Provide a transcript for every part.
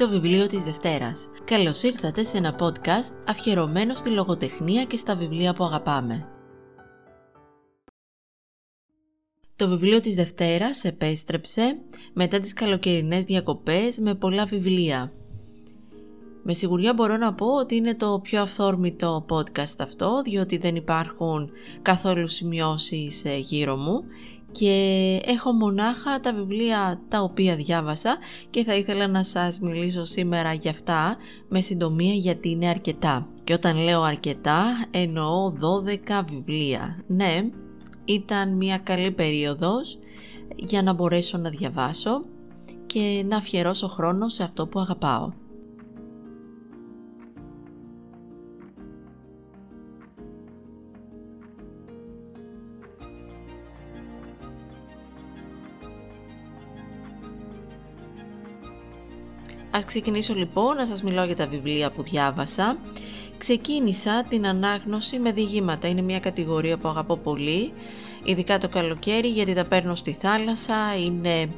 το βιβλίο της Δευτέρας. Καλώς ήρθατε σε ένα podcast αφιερωμένο στη λογοτεχνία και στα βιβλία που αγαπάμε. Το βιβλίο της Δευτέρας επέστρεψε μετά τις καλοκαιρινές διακοπές με πολλά βιβλία. Με σιγουριά μπορώ να πω ότι είναι το πιο αυθόρμητο podcast αυτό, διότι δεν υπάρχουν καθόλου σημειώσεις ε, γύρω μου και έχω μονάχα τα βιβλία τα οποία διάβασα και θα ήθελα να σας μιλήσω σήμερα για αυτά με συντομία γιατί είναι αρκετά. Και όταν λέω αρκετά εννοώ 12 βιβλία. Ναι, ήταν μια καλή περίοδος για να μπορέσω να διαβάσω και να αφιερώσω χρόνο σε αυτό που αγαπάω. Ας ξεκινήσω λοιπόν να σας μιλώ για τα βιβλία που διάβασα. Ξεκίνησα την ανάγνωση με διηγήματα. Είναι μια κατηγορία που αγαπώ πολύ, ειδικά το καλοκαίρι γιατί τα παίρνω στη θάλασσα, είναι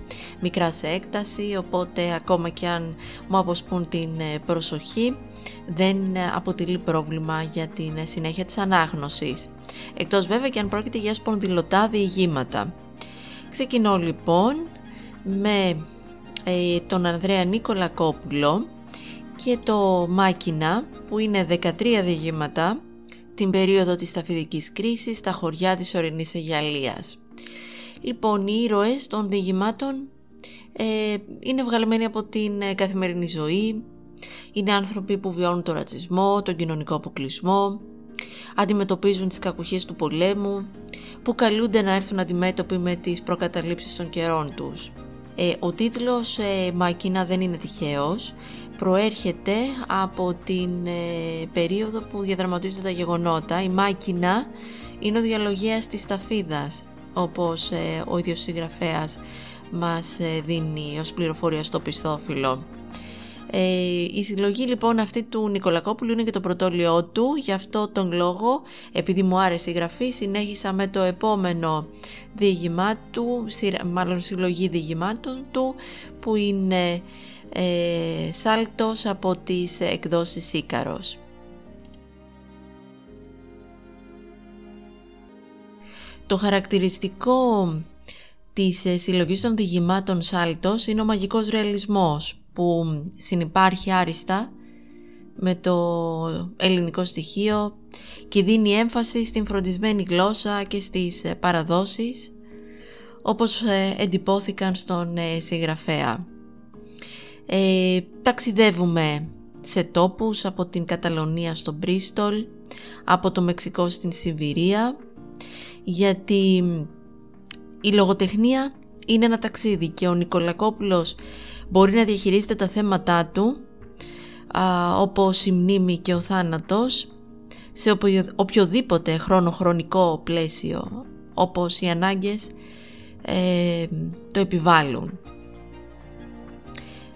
μικράς σε έκταση, οπότε ακόμα και αν μου αποσπούν την ε, προσοχή δεν ε, αποτελεί πρόβλημα για την ε, συνέχεια της ανάγνωσης. Εκτός βέβαια και αν πρόκειται για σπονδυλωτά διηγήματα. Ξεκινώ λοιπόν με ε, τον Ανδρέα Νίκολα Κόπουλο και το Μάκινα που είναι 13 διηγήματα την περίοδο της ταφιδικής κρίσης στα χωριά της ορεινής Αιγιαλίας. Λοιπόν, οι ήρωες των διηγημάτων ε, είναι βγαλμένοι από την ε, καθημερινή ζωή, είναι άνθρωποι που βιώνουν τον ρατσισμό, τον κοινωνικό αποκλεισμό, αντιμετωπίζουν τις κακουχίες του πολέμου, που καλούνται να έρθουν αντιμέτωποι με τις προκαταλήψεις των καιρών τους. Ε, ο τίτλος ε, «Μάκινα» δεν είναι τυχαίος. Προέρχεται από την ε, περίοδο που διαδραματίζονται τα γεγονότα. Η «Μάκινα» είναι ο διαλογέας της ταφίδας, όπως ε, ο ίδιος συγγραφέας μας δίνει ως πληροφορία στο πιστόφυλλο. Ε, η συλλογή λοιπόν αυτή του Νικολακόπουλου είναι και το πρωτόλιό του, γι' αυτό τον λόγο, επειδή μου άρεσε η γραφή, συνέχισα με το επόμενο διηγημά του, μάλλον συλλογή διηγημάτων του, που είναι ε, Σάλτος από τις εκδόσεις Ίκαρος. Το χαρακτηριστικό της ε, συλλογής των διηγημάτων Σάλτος είναι ο μαγικός ρεαλισμός που συνυπάρχει άριστα με το ελληνικό στοιχείο και δίνει έμφαση στην φροντισμένη γλώσσα και στις ε, παραδόσεις όπως ε, εντυπώθηκαν στον ε, συγγραφέα. Ε, ταξιδεύουμε σε τόπους από την Καταλωνία στο Μπρίστολ, από το Μεξικό στην Σιβηρία, γιατί η λογοτεχνία είναι ένα ταξίδι και ο Νικολακόπουλος μπορεί να διαχειρίζεται τα θέματά του α, όπως η μνήμη και ο θάνατος σε οποιοδήποτε χρόνο-χρονικό πλαίσιο όπως οι ανάγκες ε, το επιβάλλουν.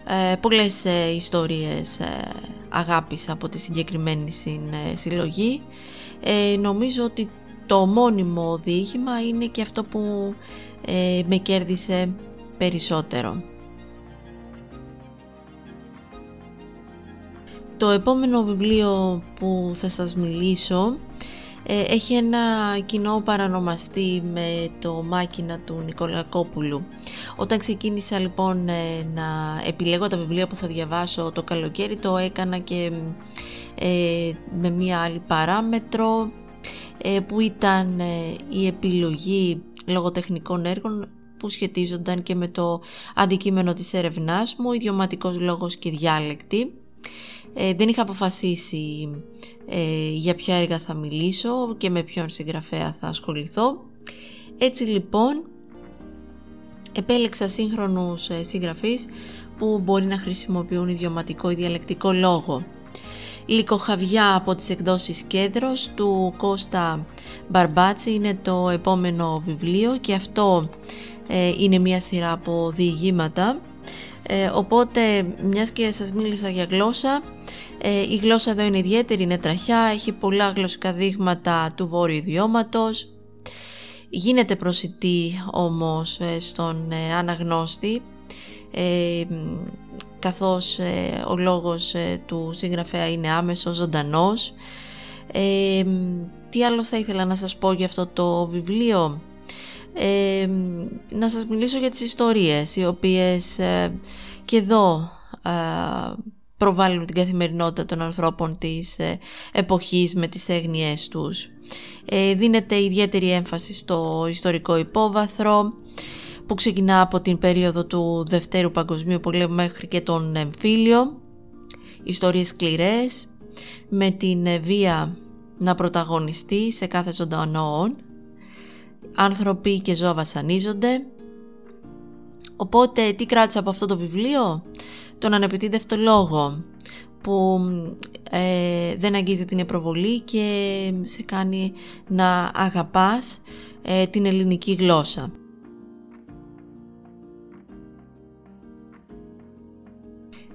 Ε, πολλές ε, ιστορίες ε, αγάπης από τη συγκεκριμένη συλλογή. Ε, νομίζω ότι το μόνιμο διήγημα είναι και αυτό που ε, με κέρδισε περισσότερο. Το επόμενο βιβλίο που θα σας μιλήσω ε, έχει ένα κοινό παρανομαστή με το μάκινα του Νικολακόπουλου. Όταν ξεκίνησα λοιπόν ε, να επιλέγω τα βιβλία που θα διαβάσω το καλοκαίρι το έκανα και ε, με μία άλλη παράμετρο που ήταν η επιλογή λογοτεχνικών έργων που σχετίζονταν και με το αντικείμενο της έρευνάς μου, ιδιωματικός λόγος και διάλεκτη. Ε, δεν είχα αποφασίσει ε, για ποια έργα θα μιλήσω και με ποιον συγγραφέα θα ασχοληθώ. Έτσι λοιπόν επέλεξα σύγχρονους ε, συγγραφείς που μπορεί να χρησιμοποιούν ιδιωματικό ή διαλεκτικό λόγο. Λικοχαβιά από τις εκδόσεις Κέντρος του Κώστα Μπαρμπάτσι είναι το επόμενο βιβλίο και αυτό ε, είναι μια σειρά από διηγήματα ε, οπότε μιας και σας μίλησα για γλώσσα ε, η γλώσσα εδώ είναι ιδιαίτερη, είναι τραχιά, έχει πολλά γλωσσικά δείγματα του βόρειου ιδιώματος γίνεται προσιτή όμως στον αναγνώστη καθώς ο λόγος του συγγραφέα είναι άμεσος, ζωντανός. τι άλλο θα ήθελα να σας πω για αυτό το βιβλίο; Να σας μιλήσω για τις ιστορίες οι οποίες ε, και εδώ ε, προβάλλουν την καθημερινότητα των ανθρώπων της ε, εποχής με τις έγνοιές τους. Δίνεται ιδιαίτερη έμφαση στο ιστορικό υπόβαθρο που ξεκινά από την περίοδο του Δευτέρου Παγκοσμίου Πολέμου μέχρι και τον εμφύλιο. Ιστορίες σκληρές με την βία να πρωταγωνιστεί σε κάθε ζωντανό άνθρωποι και ζώα βασανίζονται. Οπότε τι κράτησα από αυτό το βιβλίο; Τον ανεπιτίδευτο λόγο που ε, δεν αγγίζει την προβολή και σε κάνει να αγαπάς ε, την ελληνική γλώσσα.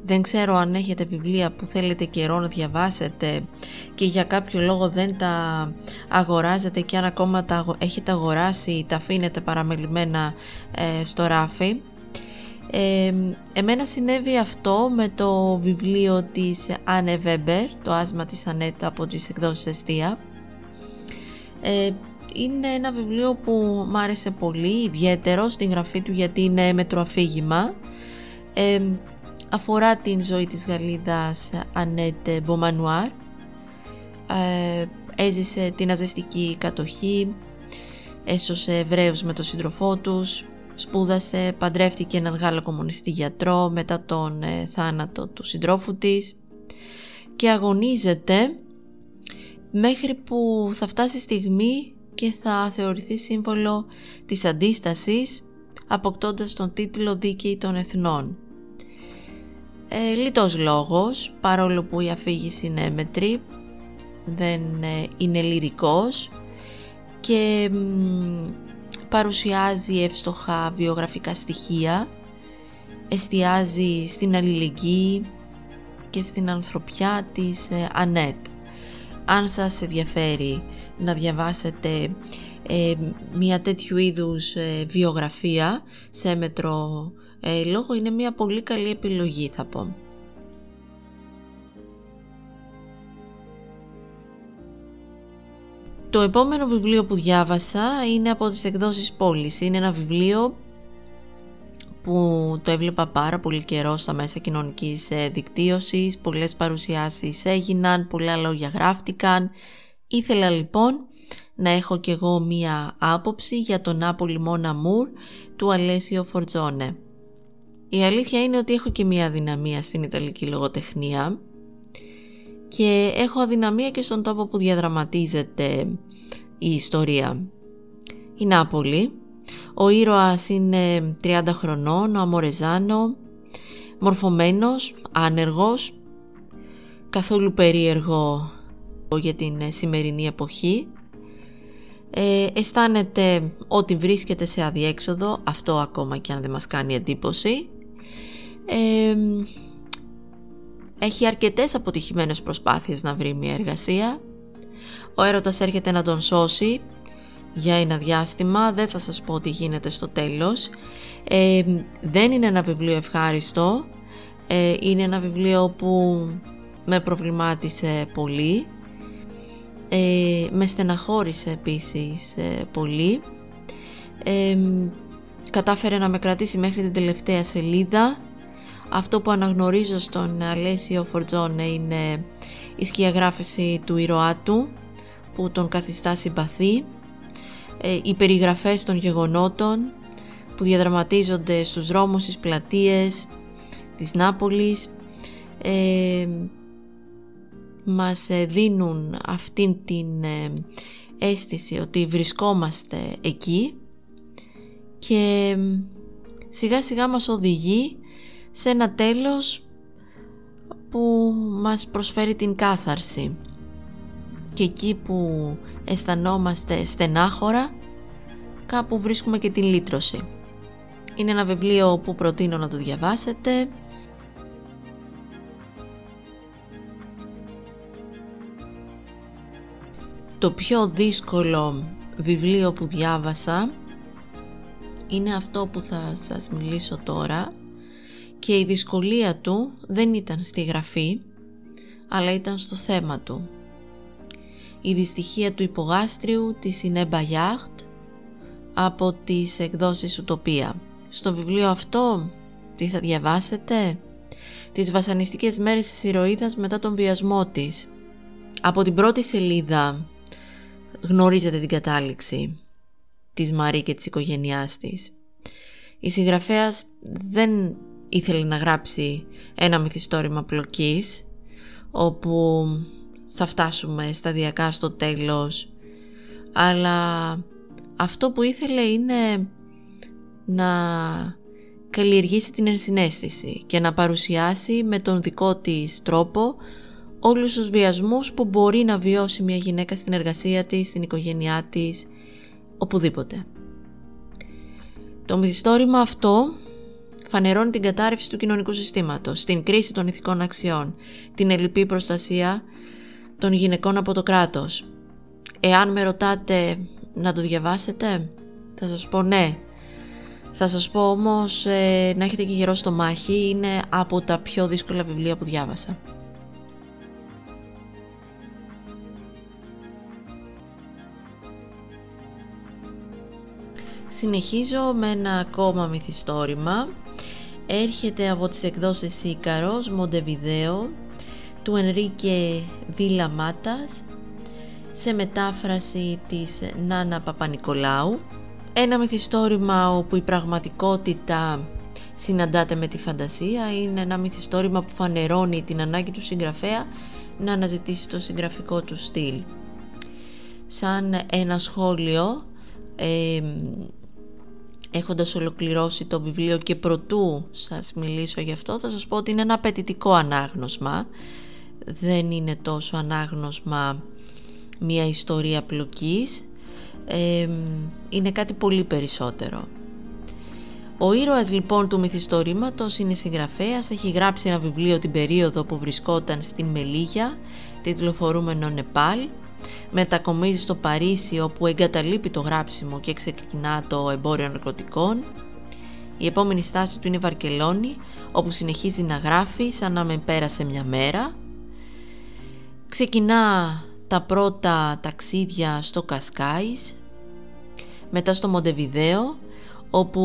Δεν ξέρω αν έχετε βιβλία που θέλετε καιρό να διαβάσετε και για κάποιο λόγο δεν τα αγοράζετε και αν ακόμα τα έχετε αγοράσει τα αφήνετε παραμελημένα ε, στο ράφι. Ε, εμένα συνέβη αυτό με το βιβλίο της Άννε Βέμπερ, το άσμα της Ανέτα από τις εκδόσεις Εστία. Ε, είναι ένα βιβλίο που μ' άρεσε πολύ, ιδιαίτερο στην γραφή του γιατί είναι μετροαφήγημα. Ε, αφορά την ζωή της Γαλλίδας Ανέτ Μπομανουάρ. Ε, έζησε την αζεστική κατοχή, έσωσε Εβραίους με τον σύντροφό τους, σπούδασε, παντρεύτηκε έναν Γάλλο κομμουνιστή γιατρό μετά τον ε, θάνατο του συντρόφου της και αγωνίζεται μέχρι που θα φτάσει στιγμή και θα θεωρηθεί σύμβολο της αντίστασης αποκτώντας τον τίτλο «Δίκαιη των Εθνών». Ε, λιτός λόγος, παρόλο που η αφήγηση είναι μέτρη, δεν ε, είναι λυρικός και παρουσιάζει εύστοχα βιογραφικά στοιχεία, εστιάζει στην αλληλεγγύη και στην ανθρωπιά της ε, Ανέτ. Αν σας ενδιαφέρει να διαβάσετε ε, μια τέτοιου είδους βιογραφία σε μέτρο ε, λόγο είναι μια πολύ καλή επιλογή θα πω. Το επόμενο βιβλίο που διάβασα είναι από τις εκδόσεις πόλης. Είναι ένα βιβλίο που το έβλεπα πάρα πολύ καιρό στα μέσα κοινωνικής ε, δικτύωσης, πολλές παρουσιάσεις έγιναν, πολλά λόγια γράφτηκαν. Ήθελα λοιπόν να έχω κι εγώ μία άποψη για τον Νάπολη Μόνα Μουρ του Αλέσιο Φορτζόνε. Η αλήθεια είναι ότι έχω και μία αδυναμία στην Ιταλική λογοτεχνία και έχω αδυναμία και στον τόπο που διαδραματίζεται η ιστορία. Η Νάπολη, ο ήρωας είναι 30 χρονών, ο Αμορεζάνο, μορφωμένος, άνεργος, καθόλου περίεργο για την σημερινή εποχή. Ε, αισθάνεται ότι βρίσκεται σε αδιέξοδο, αυτό ακόμα και αν δεν μας κάνει εντύπωση έχει αρκετές αποτυχημένες προσπάθειες να βρει μια εργασία. Ο έρωτας έρχεται να τον σώσει για ένα διάστημα, δεν θα σας πω τι γίνεται στο τέλος. δεν είναι ένα βιβλίο ευχάριστο, ε, είναι ένα βιβλίο που με προβλημάτισε πολύ, ε, με στεναχώρησε επίσης ε, πολύ. κατάφερε να με κρατήσει μέχρι την τελευταία σελίδα αυτό που αναγνωρίζω στον Αλέσιο Φορτζόνε είναι η σκιαγράφηση του ήρωά του που τον καθιστά συμπαθή, ε, οι περιγραφές των γεγονότων που διαδραματίζονται στους δρόμους, στις πλατείες της Νάπολης ε, μας δίνουν αυτήν την ε, αίσθηση ότι βρισκόμαστε εκεί και σιγά σιγά μας οδηγεί σε ένα τέλος που μας προσφέρει την κάθαρση και εκεί που αισθανόμαστε στενάχωρα κάπου βρίσκουμε και την λύτρωση. Είναι ένα βιβλίο που προτείνω να το διαβάσετε. Το πιο δύσκολο βιβλίο που διάβασα είναι αυτό που θα σας μιλήσω τώρα και η δυσκολία του δεν ήταν στη γραφή, αλλά ήταν στο θέμα του. Η δυστυχία του υπογάστριου της είναι Μπαγιάχτ από τις εκδόσεις Ουτοπία. Στο βιβλίο αυτό τι θα διαβάσετε; Τις βασανιστικές μέρες της ηρωίδας μετά τον βιασμό της. Από την πρώτη σελίδα γνωρίζετε την κατάληξη της Μαρή και της οικογένειάς της. Η συγγραφέας δεν ήθελε να γράψει ένα μυθιστόρημα πλοκής όπου θα φτάσουμε σταδιακά στο τέλος αλλά αυτό που ήθελε είναι να καλλιεργήσει την ενσυναίσθηση και να παρουσιάσει με τον δικό της τρόπο όλους τους βιασμούς που μπορεί να βιώσει μια γυναίκα στην εργασία της, στην οικογένειά της, οπουδήποτε. Το μυθιστόρημα αυτό φανερώνει την κατάρρευση του κοινωνικού συστήματος, την κρίση των ηθικών αξιών, την ελλειπή προστασία των γυναικών από το κράτος. Εάν με ρωτάτε να το διαβάσετε, θα σας πω ναι. Θα σας πω όμως ε, να έχετε και γερό στο μάχη, είναι από τα πιο δύσκολα βιβλία που διάβασα. Συνεχίζω με ένα ακόμα μυθιστόρημα. Έρχεται από τις εκδόσεις Ίκαρος, Μοντεβιδέο, του Ενρίκε Βίλα Μάτας, σε μετάφραση της Νάνα Παπανικολάου. Ένα μυθιστόρημα όπου η πραγματικότητα συναντάται με τη φαντασία. Είναι ένα μυθιστόρημα που φανερώνει την ανάγκη του συγγραφέα να αναζητήσει το συγγραφικό του στυλ. Σαν ένα σχόλιο ε, έχοντας ολοκληρώσει το βιβλίο και προτού σας μιλήσω γι' αυτό θα σας πω ότι είναι ένα απαιτητικό ανάγνωσμα. Δεν είναι τόσο ανάγνωσμα μια ιστορία πλοκής. Είναι κάτι πολύ περισσότερο. Ο ήρωας λοιπόν του μυθιστορήματος είναι συγγραφέας, έχει γράψει ένα βιβλίο την περίοδο που βρισκόταν στην Μελίγια, τιτλοφορούμενο Νεπάλ μετακομίζει στο Παρίσι όπου εγκαταλείπει το γράψιμο και ξεκινά το εμπόριο ναρκωτικών. Η επόμενη στάση του είναι η Βαρκελόνη όπου συνεχίζει να γράφει σαν να με πέρασε μια μέρα. Ξεκινά τα πρώτα ταξίδια στο Κασκάις, μετά στο Μοντεβιδέο όπου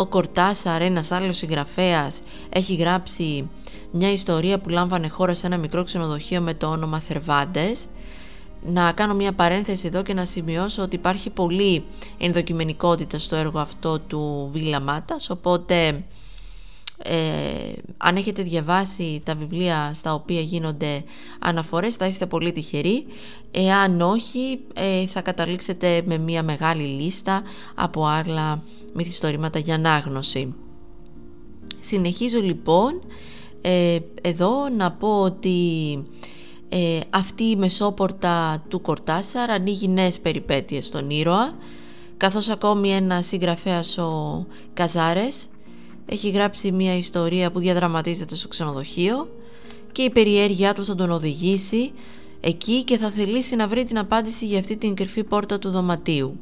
ο Κορτάσαρ, ένας άλλος συγγραφέας, έχει γράψει μια ιστορία που λάμβανε χώρα σε ένα μικρό ξενοδοχείο με το όνομα Θερβάντες. Να κάνω μια παρένθεση εδώ και να σημειώσω ότι υπάρχει πολύ ενδοκιμενικότητα στο έργο αυτό του Βίλα Μάτας, οπότε ε, αν έχετε διαβάσει τα βιβλία στα οποία γίνονται αναφορές θα είστε πολύ τυχεροί. Εάν όχι ε, θα καταλήξετε με μια μεγάλη λίστα από άλλα μυθιστορήματα για ανάγνωση. Συνεχίζω λοιπόν ε, εδώ να πω ότι ε, αυτή η μεσόπορτα του Κορτάσαρ ανοίγει νέες περιπέτειες στον ήρωα καθώς ακόμη ένα συγγραφέας ο Καζάρες έχει γράψει μια ιστορία που διαδραματίζεται στο ξενοδοχείο και η περιέργειά του θα τον οδηγήσει εκεί και θα θελήσει να βρει την απάντηση για αυτή την κρυφή πόρτα του δωματίου.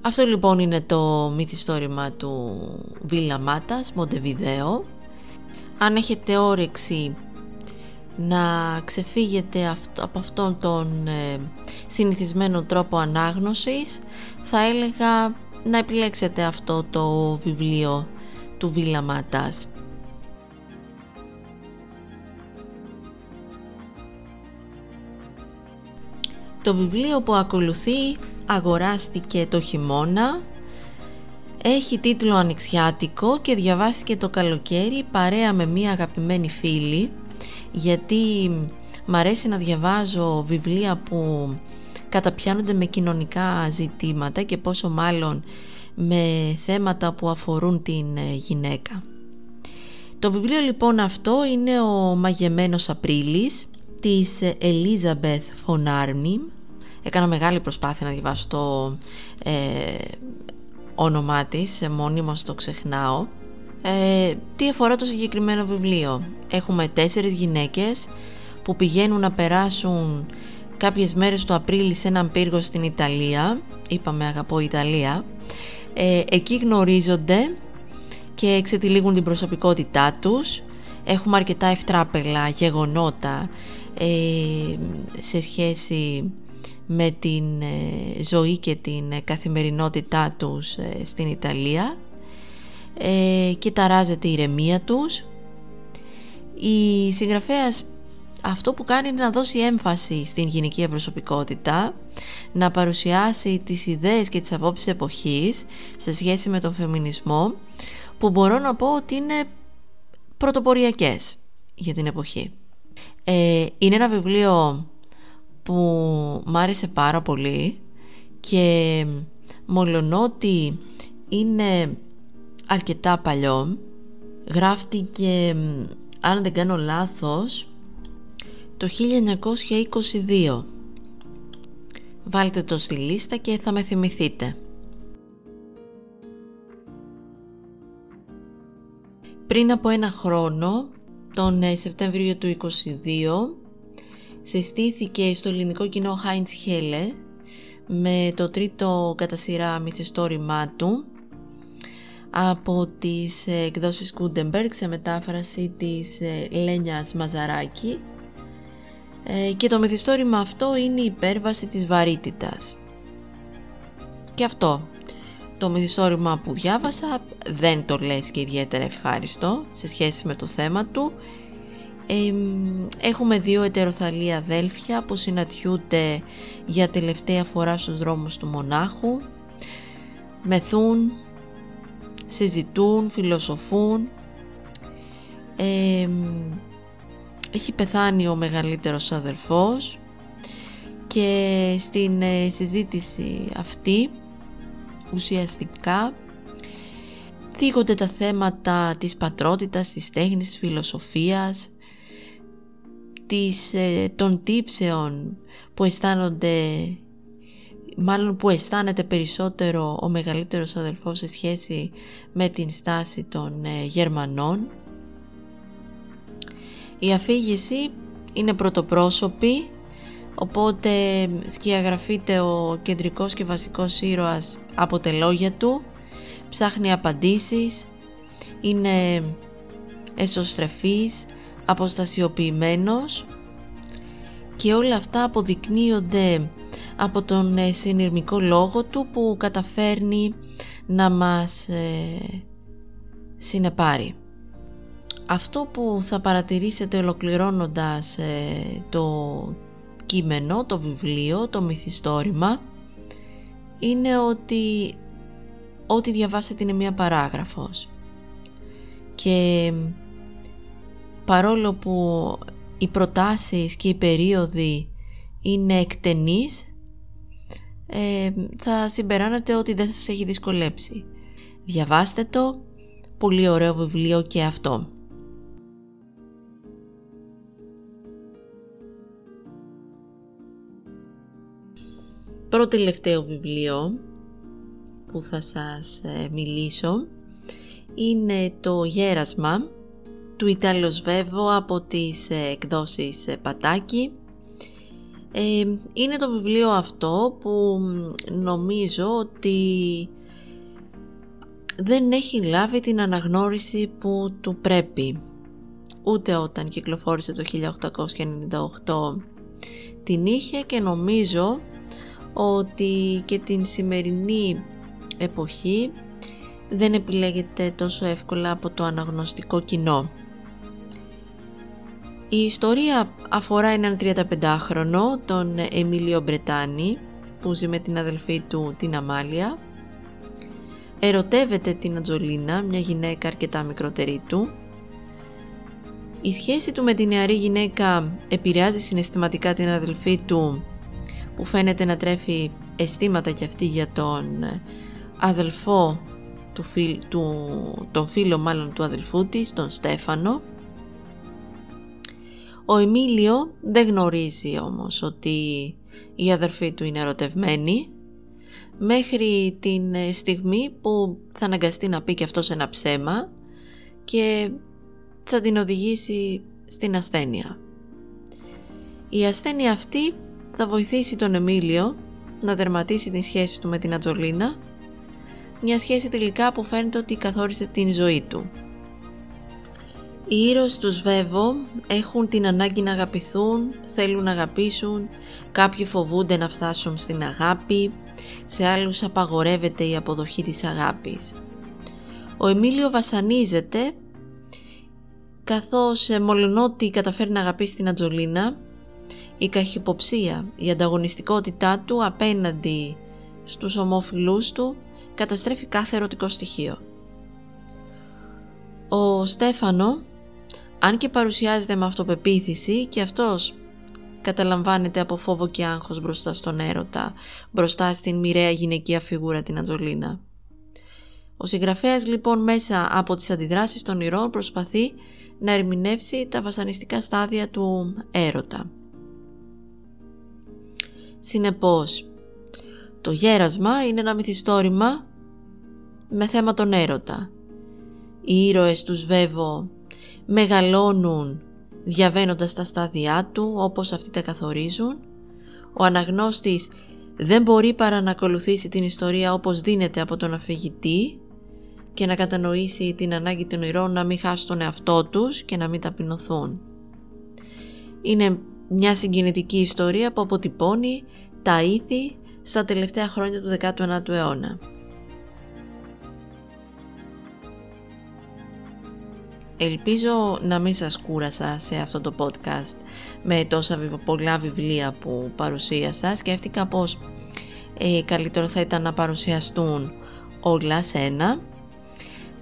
Αυτό λοιπόν είναι το μυθιστόρημα του Βίλα Μάτας, Μοντεβιδέο. Αν έχετε όρεξη να ξεφύγετε από αυτόν τον ε, συνηθισμένο τρόπο ανάγνωσης θα έλεγα να επιλέξετε αυτό το βιβλίο του Βίλα Μάτας. Το βιβλίο που ακολουθεί αγοράστηκε το χειμώνα, έχει τίτλο Ανοιξιάτικο και διαβάστηκε το καλοκαίρι παρέα με μία αγαπημένη φίλη γιατί μ' αρέσει να διαβάζω βιβλία που καταπιάνονται με κοινωνικά ζητήματα και πόσο μάλλον με θέματα που αφορούν την ε, γυναίκα. Το βιβλίο λοιπόν αυτό είναι ο Μαγεμένος Απρίλης της Ελίζαμπεθ Φονάρνιμ. Έκανα μεγάλη προσπάθεια να διαβάσω το ε, όνομά της, μόνιμος το ξεχνάω. Ε, τι αφορά το συγκεκριμένο βιβλίο. Έχουμε τέσσερις γυναίκες που πηγαίνουν να περάσουν κάποιες μέρες του Απρίλη σε έναν πύργο στην Ιταλία. Είπαμε αγαπώ Ιταλία. Ε, εκεί γνωρίζονται και εξετυλίγουν την προσωπικότητά τους. Έχουμε αρκετά ευτράπελα γεγονότα ε, σε σχέση με την ε, ζωή και την καθημερινότητά τους ε, στην Ιταλία ε, και ταράζεται η ηρεμία τους. Η συγγραφέας αυτό που κάνει είναι να δώσει έμφαση στην γυναικεία προσωπικότητα, να παρουσιάσει τις ιδέες και τις απόψεις εποχής σε σχέση με τον φεμινισμό, που μπορώ να πω ότι είναι πρωτοποριακές για την εποχή. Ε, είναι ένα βιβλίο που μ' άρεσε πάρα πολύ και μολονότι είναι αρκετά παλιό, γράφτηκε, αν δεν κάνω λάθος, το 1922. Βάλτε το στη λίστα και θα με θυμηθείτε. Πριν από ένα χρόνο, τον ε, Σεπτέμβριο του 22, συστήθηκε στο ελληνικό κοινό Heinz Helle με το τρίτο κατά σειρά μυθιστόρημά του από τις ε, εκδόσεις Gutenberg σε μετάφραση της ε, Λένιας Μαζαράκη ε, και το μυθιστόρημα αυτό είναι η υπέρβαση της βαρύτητας. Και αυτό, το μυθιστόρημα που διάβασα δεν το λες και ιδιαίτερα ευχάριστο σε σχέση με το θέμα του. έχουμε δύο ετεροθαλή αδέλφια που συναντιούνται για τελευταία φορά στους δρόμους του μονάχου. Μεθούν, συζητούν, φιλοσοφούν. Έχει πεθάνει ο μεγαλύτερος αδερφός και στην ε, συζήτηση αυτή ουσιαστικά θίγονται τα θέματα της πατρότητας, της τέχνης, της φιλοσοφίας, της, ε, των τύψεων που αισθάνονται μάλλον που αισθάνεται περισσότερο ο μεγαλύτερος αδελφός σε σχέση με την στάση των ε, Γερμανών. Η αφήγηση είναι πρωτοπρόσωπη, οπότε σκιαγραφείται ο κεντρικός και βασικός ήρωας από τα λόγια του, ψάχνει απαντήσεις, είναι εσωστρεφής, αποστασιοποιημένος και όλα αυτά αποδεικνύονται από τον ε, συνειρμικό λόγο του που καταφέρνει να μας ε, συνεπάρει. Αυτό που θα παρατηρήσετε ολοκληρώνοντας ε, το κείμενο, το βιβλίο, το μυθιστόρημα είναι ότι ό,τι διαβάσετε είναι μία παράγραφος και παρόλο που οι προτάσεις και οι περίοδοι είναι εκτενείς ε, θα συμπεράνετε ότι δεν σας έχει δυσκολέψει. Διαβάστε το, πολύ ωραίο βιβλίο και αυτό. Πρώτο τελευταίο βιβλίο που θα σας ε, μιλήσω είναι το «Γέρασμα» του Ιταλος Βέβο από τις ε, εκδόσεις ε, Πατάκη ε, είναι το βιβλίο αυτό που νομίζω ότι δεν έχει λάβει την αναγνώριση που του πρέπει. Ούτε όταν κυκλοφόρησε το 1898 την είχε και νομίζω ότι και την σημερινή εποχή δεν επιλέγεται τόσο εύκολα από το αναγνωστικό κοινό. Η ιστορία αφορά έναν 35χρονο, τον Εμίλιο Μπρετάνη, που ζει με την αδελφή του την Αμάλια. Ερωτεύεται την Ατζολίνα, μια γυναίκα αρκετά μικρότερη του. Η σχέση του με την νεαρή γυναίκα επηρεάζει συναισθηματικά την αδελφή του, που φαίνεται να τρέφει αισθήματα κι αυτή για τον αδελφό του, του τον φίλο μάλλον του αδελφού της, τον Στέφανο ο Εμίλιο δεν γνωρίζει όμως ότι η αδερφή του είναι ερωτευμένη μέχρι την στιγμή που θα αναγκαστεί να πει και αυτός ένα ψέμα και θα την οδηγήσει στην ασθένεια. Η ασθένεια αυτή θα βοηθήσει τον Εμίλιο να δερματίσει τη σχέση του με την Ατζολίνα μια σχέση τελικά που φαίνεται ότι καθόρισε την ζωή του. Οι ήρωες τους Σβέβο έχουν την ανάγκη να αγαπηθούν, θέλουν να αγαπήσουν, κάποιοι φοβούνται να φτάσουν στην αγάπη, σε άλλους απαγορεύεται η αποδοχή της αγάπης. Ο Εμίλιο βασανίζεται καθώς ε, μολονότι καταφέρει να αγαπήσει την Ατζολίνα, η καχυποψία, η ανταγωνιστικότητά του απέναντι στους ομόφιλούς του καταστρέφει κάθε ερωτικό στοιχείο. Ο Στέφανο, αν και παρουσιάζεται με αυτοπεποίθηση και αυτός καταλαμβάνεται από φόβο και άγχος μπροστά στον έρωτα, μπροστά στην μοιραία γυναικεία φιγούρα την Ατζολίνα. Ο συγγραφέας λοιπόν μέσα από τις αντιδράσεις των ηρώων προσπαθεί να ερμηνεύσει τα βασανιστικά στάδια του έρωτα. Συνεπώς, το γέρασμα είναι ένα μυθιστόρημα με θέμα τον έρωτα. Οι ήρωες τους βέβω μεγαλώνουν διαβαίνοντας τα στάδια του όπως αυτοί τα καθορίζουν. Ο αναγνώστης δεν μπορεί παρά να ακολουθήσει την ιστορία όπως δίνεται από τον αφηγητή και να κατανοήσει την ανάγκη των ηρώων να μην χάσουν τον εαυτό τους και να μην ταπεινωθούν. Είναι μια συγκινητική ιστορία που αποτυπώνει τα ήθη στα τελευταία χρόνια του 19ου αιώνα. Ελπίζω να μην σας κούρασα σε αυτό το podcast με τόσα πολλά βιβλία που παρουσίασα. Σκέφτηκα πως ε, καλύτερο θα ήταν να παρουσιαστούν όλα σε ένα.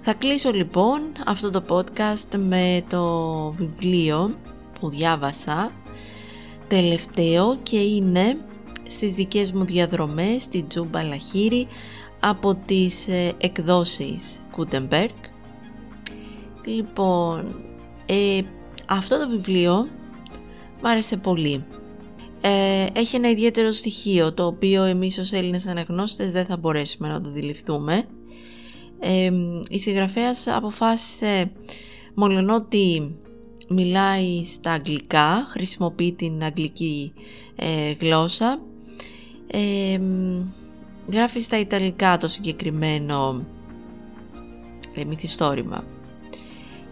Θα κλείσω λοιπόν αυτό το podcast με το βιβλίο που διάβασα τελευταίο και είναι στις δικές μου διαδρομές στη Τζούμπα Λαχύρη από τις ε, εκδόσεις Κούτεμπεργκ Λοιπόν, ε, αυτό το βιβλίο μου άρεσε πολύ. Ε, έχει ένα ιδιαίτερο στοιχείο το οποίο εμείς ως Έλληνες αναγνώστες δεν θα μπορέσουμε να το αντιληφθούμε. Ε, η συγγραφέας αποφάσισε μολονότι μιλάει στα αγγλικά, χρησιμοποιεί την αγγλική ε, γλώσσα, ε, γράφει στα ιταλικά το συγκεκριμένο ε, μυθιστόρημα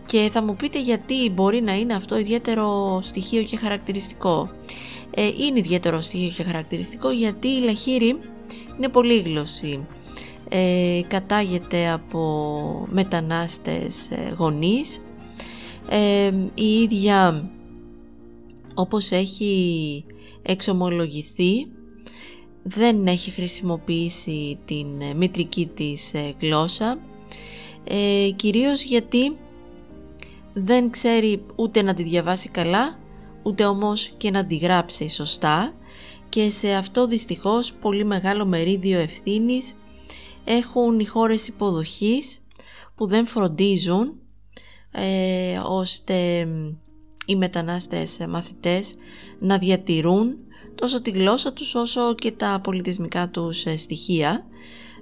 και θα μου πείτε γιατί μπορεί να είναι αυτό ιδιαίτερο στοιχείο και χαρακτηριστικό. Ε, είναι ιδιαίτερο στοιχείο και χαρακτηριστικό γιατί η Λαχύρη είναι πολύγλωση. Ε, κατάγεται από μετανάστες ε, γονείς. Ε, η ίδια όπως έχει εξομολογηθεί δεν έχει χρησιμοποιήσει την μητρική της γλώσσα ε, κυρίως γιατί δεν ξέρει ούτε να τη διαβάσει καλά, ούτε όμως και να τη γράψει σωστά και σε αυτό δυστυχώς πολύ μεγάλο μερίδιο ευθύνης έχουν οι χώρες υποδοχής που δεν φροντίζουν ε, ώστε οι μετανάστες μαθητές να διατηρούν τόσο τη γλώσσα τους όσο και τα πολιτισμικά τους ε, στοιχεία.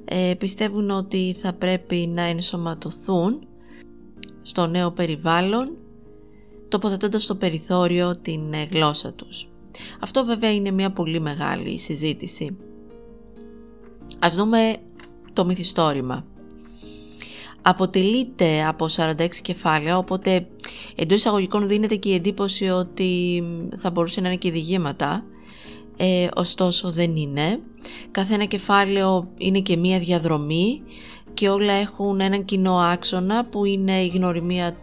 Ε, πιστεύουν ότι θα πρέπει να ενσωματωθούν στο νέο περιβάλλον, τοποθετώντας στο περιθώριο την ε, γλώσσα τους. Αυτό βέβαια είναι μια πολύ μεγάλη συζήτηση. Ας δούμε το μυθιστόρημα. Αποτελείται από 46 κεφάλαια, οπότε εντός εισαγωγικών δίνεται και η εντύπωση ότι θα μπορούσε να είναι και διηγήματα, ε, ωστόσο δεν είναι. Καθένα κεφάλαιο είναι και μία διαδρομή και όλα έχουν έναν κοινό άξονα που είναι η γνωριμία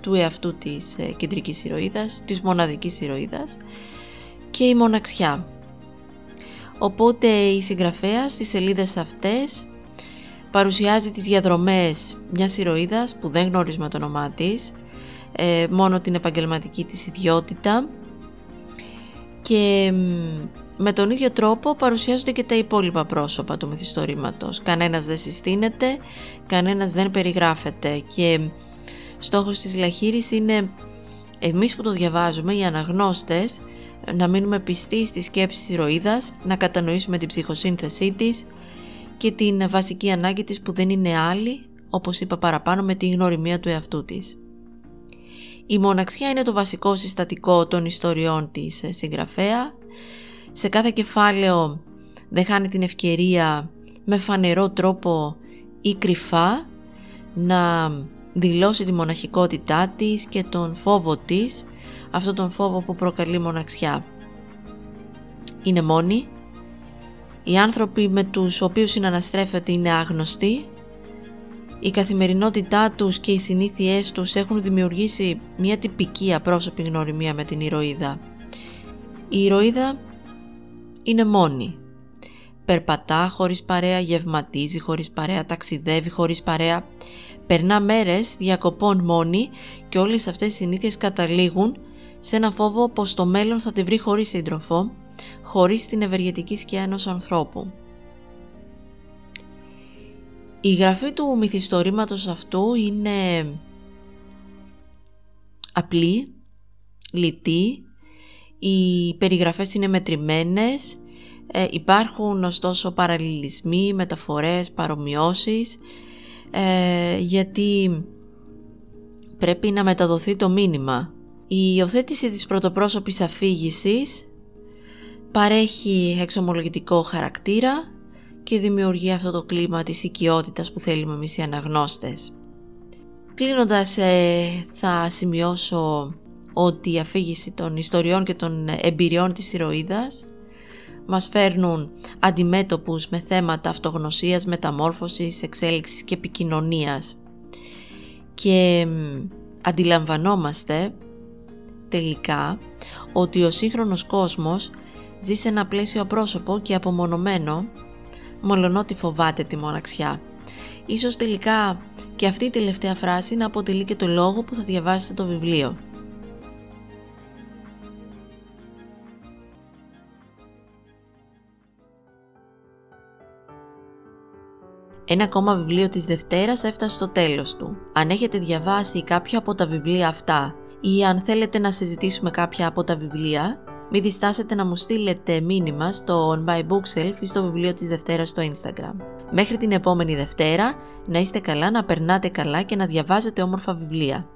του εαυτού της ε, κεντρικής ηρωίδας, της μοναδικής ηρωίδας και η μοναξιά. Οπότε η συγγραφέα στις σελίδες αυτές παρουσιάζει τις διαδρομές μιας ηρωίδας που δεν γνωρίζουμε το όνομά της, ε, μόνο την επαγγελματική της ιδιότητα και με τον ίδιο τρόπο παρουσιάζονται και τα υπόλοιπα πρόσωπα του μυθιστορήματος. Κανένας δεν συστήνεται, κανένας δεν περιγράφεται και στόχος της λαχύρης είναι εμείς που το διαβάζουμε, οι αναγνώστες, να μείνουμε πιστοί στη σκέψη της ηρωίδας, να κατανοήσουμε την ψυχοσύνθεσή της και την βασική ανάγκη της που δεν είναι άλλη, όπως είπα παραπάνω, με την γνωριμία του εαυτού της. Η μοναξιά είναι το βασικό συστατικό των ιστοριών της συγγραφέα σε κάθε κεφάλαιο δεν χάνει την ευκαιρία με φανερό τρόπο ή κρυφά να δηλώσει τη μοναχικότητά της και τον φόβο της, αυτό τον φόβο που προκαλεί μοναξιά. Είναι μόνη, οι άνθρωποι με τους οποίους συναναστρέφεται είναι άγνωστοι, η καθημερινότητά τους και οι συνήθειές τους έχουν δημιουργήσει μια τυπική απρόσωπη γνωριμία με την ηρωίδα. Η ηρωίδα είναι μόνη. Περπατά χωρίς παρέα, γευματίζει χωρίς παρέα, ταξιδεύει χωρίς παρέα, περνά μέρες διακοπών μόνη και όλες αυτές οι συνήθειες καταλήγουν σε ένα φόβο πως το μέλλον θα τη βρει χωρίς σύντροφο, χωρίς την ευεργετική σκιά ενός ανθρώπου. Η γραφή του μυθιστορήματος αυτού είναι απλή, λιτή, οι περιγραφές είναι μετρημένες, ε, υπάρχουν ωστόσο παραλληλισμοί, μεταφορές, παρομοιώσεις, ε, γιατί πρέπει να μεταδοθεί το μήνυμα. Η υιοθέτηση της πρωτοπρόσωπης αφήγησης παρέχει εξομολογητικό χαρακτήρα και δημιουργεί αυτό το κλίμα της οικειότητας που θέλουμε εμείς οι αναγνώστες. Κλείνοντας ε, θα σημειώσω ότι η αφήγηση των ιστοριών και των εμπειριών της ηρωίδας μας φέρνουν αντιμέτωπους με θέματα αυτογνωσίας, μεταμόρφωσης, εξέλιξης και επικοινωνίας. Και αντιλαμβανόμαστε τελικά ότι ο σύγχρονος κόσμος ζει σε ένα πλαίσιο απρόσωπο και απομονωμένο μολονότι φοβάται τη μοναξιά. Ίσως τελικά και αυτή η τελευταία φράση να αποτελεί και το λόγο που θα διαβάσετε το βιβλίο. Ένα ακόμα βιβλίο της Δευτέρας έφτασε στο τέλος του. Αν έχετε διαβάσει κάποιο από τα βιβλία αυτά ή αν θέλετε να συζητήσουμε κάποια από τα βιβλία, μην διστάσετε να μου στείλετε μήνυμα στο On My Bookshelf ή στο βιβλίο της Δευτέρας στο Instagram. Μέχρι την επόμενη Δευτέρα, να είστε καλά, να περνάτε καλά και να διαβάζετε όμορφα βιβλία.